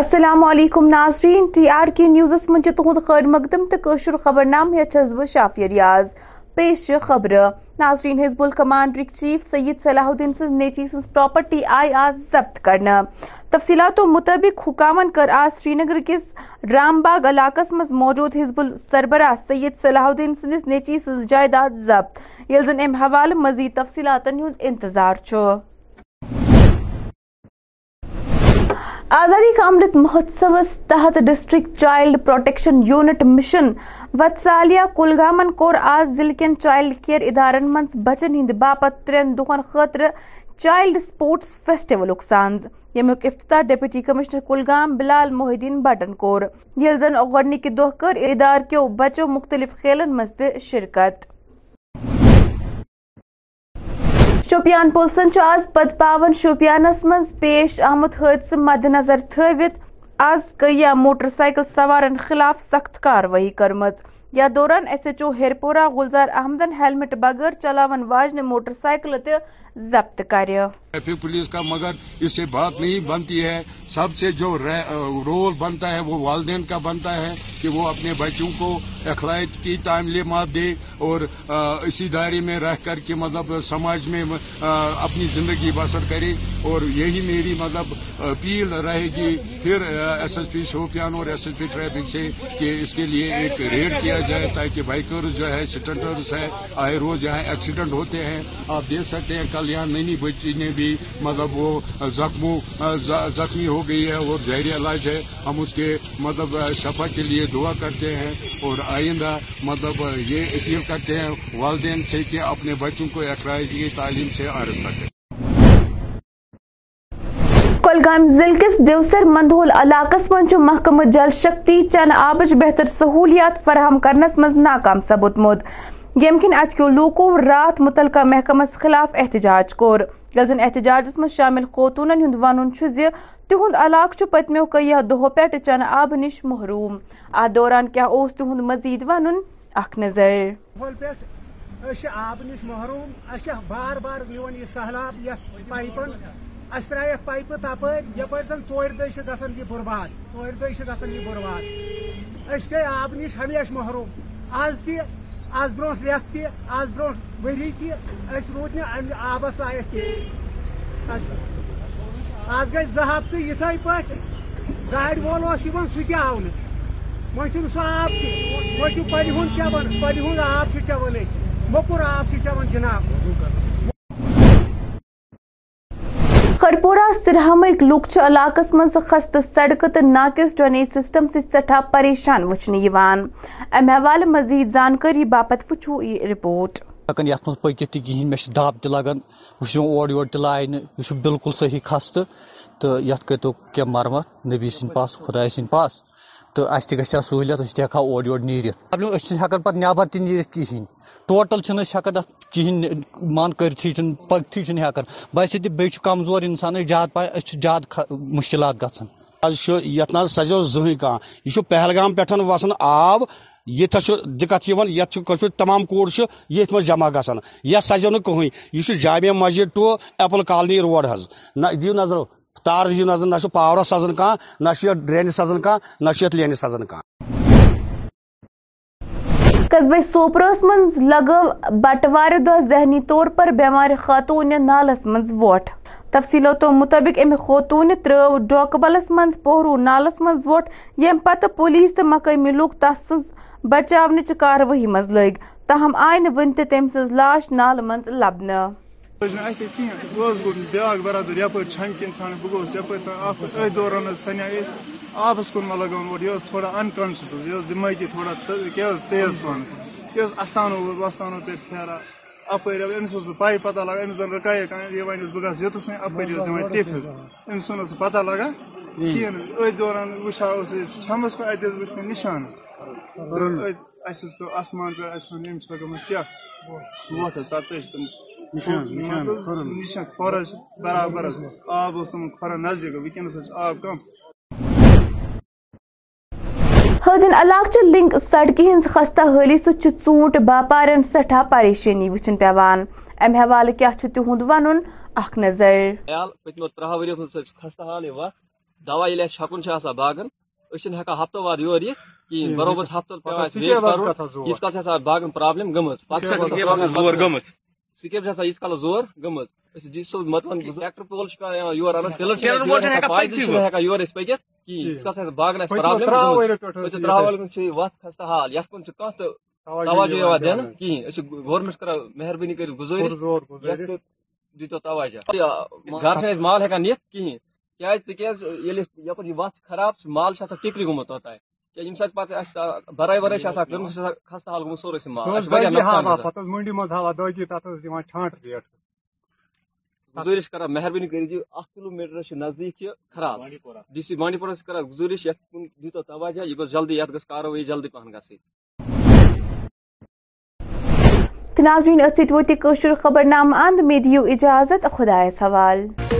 السلام علیکم ناظرین، ٹی آر کے نیوزس من تہد خیر مقدم تو قشر خبر نام ہس بہ شافیہ ریاض۔ پیش خبر۔ ناظرین، حزب کمانڈرک چیف سید صلاح الدین سز نیچی سز پراپرٹی آئی آز ضبط کرنا۔ تفصیلاتو مطابق حکامن کر آز سری نگر کس رام باغ علاقس مز موجود حزب سربراہ سید صلاح الدین سندس نیچی سز جائیداد ضبط۔ یل زن ام حوالہ مزید تفصیلاتن ہند انتظار چھ آزادی کا امرت مہوتسو تحت district child protection unit mission Vatsalya کلگامن کور آز ضلع کین چائلڈ کیئر ادارن مز بچن ہند باپت ترین دہن خاطر چائلڈ سپورٹس فیسٹیول سانز یمیک افتتاح ڈپٹی کمشنر کلگام بلال محدین بٹن کور۔ یل زن گۄڈنِکہِ دۄہ کٔر ادارٕ کیو بچو مختلف کھیلن مز تہِ شرکت۔ شوپیان پُلسن چھُ آز پتہٕ پاون شوپیانس منٛز پیش آمُت حٲدثہٕ مد نظر تھٲوِتھ آز کیا موٹر سائیکل سوارن خلاف سخت کاروٲیی کٔرمٕژ یتھ دوران S H O Hirpora Gulzar احمدن helmet بغیر چلاون واجنہ موٹر سائیکل تہ ضبط کرِ ٹریفک پولیس کا مگر اس سے بات نہیں بنتی ہے۔ سب سے جو رول بنتا ہے وہ والدین کا بنتا ہے کہ وہ اپنے بچوں کو اخلاق کی تعلیمات دے اور اسی دائرے میں رہ کر کے مطلب سماج میں اپنی زندگی بسر کرے اور یہی میری مطلب اپیل رہے گی۔ پھر ایس ایس پی شوپیان اور ایس ایس پی ٹریفک سے کہ اس کے لیے ایک ریڈ کیا جائے تاکہ بائکرز جو ہے سٹنٹرز ہے آئے روز یہاں ایکسیڈنٹ ہوتے ہیں۔ آپ دیکھ سکتے ہیں، کل یہاں نئی بچی نے بھی مطلب وہ زخموں زخمی ہو گئی ہے اور زہری علاج ہے۔ ہم اس کے مطلب شفا کے لیے دعا کرتے ہیں۔ اور آئندہ مطلب یہ اپیل کرتے ہیں، والدین سے کہ اپنے بچوں کو اخراجی تعلیم سے آرستہ کریں۔ کلگام ضلع کس دیوسر مندول علاقس من محکمہ جل شکتی چن آبچ بہتر سہولیات فراہم کرنس مز ناکام ثبوتمت یم کن اتکو لوکو رات متعلقہ محکمس خلاف احتجاج کور۔ یل زن احتجاجس مز شامل خوتون ہند ون تہد علاقہ پتمو کئی دہو پہ چنہ آب نش محروم۔ ات دوران کیا اس تہد مزید ون اخ نظر۔ آب نش محروم بار بار یہ سہلاب پائپن اس تر پائپہ تپ یپ زن ٹور دہ گھان یہ برباد ٹور دہ گھان یہ برباد اس گئی آب نش ہمیشہ محروم آز تہ آز برو رت تہ آز برو وری تہ رود نا آبس لائق تہ آز گئی زٕ ہفتہٕ یِتھے پٲٹھۍ گاڑِ وول اوس یِوان سُہ تہِ آو نہٕ وۄنۍ چھُنہٕ سُہ آب تہِ وۄنۍ چھُ پرِ ہُنٛد چٮ۪وان پرِ ہُنٛد آب چھِ چٮ۪وان أسۍ موٚکُر آب چھِ چٮ۪وان جِناب خڑپورہ سرہمک لوک علاقس من خست سڑکہ تو ناقص ڈرینیج سسٹم سٹھا پریشان وچھنے ام حوالہ مزید زانکاری باپت وچھو یہ رپورٹ ہکن یت مز پکت کہین مے دب تہ لگان وہ اور یور تہ لائن یہ بالکل صحیح خستہ تو یت کرتو کیا مرمت نبی سن پاس خدا سن پاس تو اس تہ گھا سہولیت اس ہکا اور یور نیرت ہکان پتہ نبر تہ نیرت کہین ٹوٹل ہکان ات کہین مان کرتھی پکتھی ہکان بس تہ بیٚیہِ چھُ کمزور انسان زیادٕ پہ اس زیادٕ مشکلات گژھان۔ آز یت نا سجو زہن کان یہ پہلگام پہ وسان آب یت دقت یت کشمیر تمام کوڑ یت مز جمع گژھان۔ یت سجو نا کہین یہ Jama Masjid to apple colony road حض نہ، دیو نظر۔ تار دیو نظر نہ پاورس سزان کان نہ ڈرینس سزان کان نہ لینس سزان کان قصبہ سوپرس منز لگو بٹوار دہ ذہنی طور پر بیمار خاتون نالس منز ووٹ۔ تفصیلاتو مطابق ام خوتون ترو ڈوکبلس منز پوہرو نالس منز ووٹ یم پتہ پولیس تو مقامی لوگ تس بچاونچ کاروٲیی مز لگ تاہم آئی نہ ون تہ تم سز لاش نال منز لبنہ۔ بیاکھ برادر یپر چھنک انسان بہ گوس یپر اتھ دوران سنیا اس آبس کن ما لگان اور یہ تھوڑا انکانشس یہ دماغی تھوڑا کیا تیز پہن یہ استانو وستانو پہ پھیرا اپر امس پائی پتہ لگا امس زن رکائے یہ ون بہ گھس یوتس وۄنۍ اپر دِوان ٹِپ امس چھُنہٕ سُہ پتہ لگان کہیٖنۍ أتھۍ دوران وٕچھا اوس أسۍ چھمس کُن اتہِ حظ وٕچھ مےٚ نِشان اَسہِ حظ پیوٚو آسمان پٮ۪ٹھ اَسہِ ووٚن أمِس گٔمٕژ کیٛاہ ووت حظ پتہٕ حظ تِم نِشان برابر آب اوس تِمن کھۄرن نزدیٖک وٕنکیٚنس حظ چھُ آب کم حاجن علاقہ لنک سڑکہ ہز خستہ حالی ژوٗنٛٹھ باپارن سٹھا پریشانی وچھن پیوان امہ حوالہ کیا تہد ون اخ نظر پتمو ترہ ؤریو خستہ حال وتھ دوا ییٚلہِ اَسہِ چھکُن چھُ آسان باغن أسۍ چھِنہٕ ہٮ۪کان ہفتو واد یور یِتھ کِہیٖنۍ برابر ہفتس پیٚوان اَسہِ ویٹ کرُن ییٖتِس کالس چھِ آسان باغن پرابلم گٔمٕژ پتہٕ چھِ آسان ییٖتِس کالس زور ڈی صٲب مطلب ٹریکٹر پول یور اَنُن ٹِلر یور کالس اَسہِ باغن یہِ وتھ خستہٕ حال یتھ کُن چھُ کانٛہہ تہٕ توجہ چھِ گورمینٹس کران مہربٲنی کٔرِتھ گُزٲرِش یتھ کُن دیٖتو توجہ چھِنہٕ أسۍ مال ہٮ۪کان نِتھ کِہیٖنۍ کیازِ تِکیازِ ییٚلہِ أسۍ یپٲرۍ یہِ وتھ خراب مال چھُ آسان ٹِکرِ گوٚمُت توٚتانۍ ییٚمہِ ساتہٕ پتہٕ اَسہِ برٲے ورٲے چھِ آسان کٔرمٕژ سُہ چھُ آسان خستہٕ حال گوٚمُت سورُے سُہ مال اَسہِ چھُ واریاہ نۄقصان گژھان پتہٕ منڈی منٛز ہاوان دٲگی تتھ ٲس یِوان چھانٹ ریٹ گُزٲرِش کران مہربٲنی کٔرِتھ یہِ اکھ کِلوٗ میٖٹر چھُ نزدیٖک یہِ خراب ڈی سی بانڈی پورہ کران گُزٲرِش یتھ کُن دیٖتو توجہ یہِ گوٚژھ جلدی یتھ گٔژھ کاروٲیی جلدی پہن گژھٕنۍ تہٕ ناظریٖن أتھۍ سۭتۍ ووت یہِ کٲشُر خبرنامہٕ اند مےٚ دِیِو اِجازت خۄدایس حوالہٕ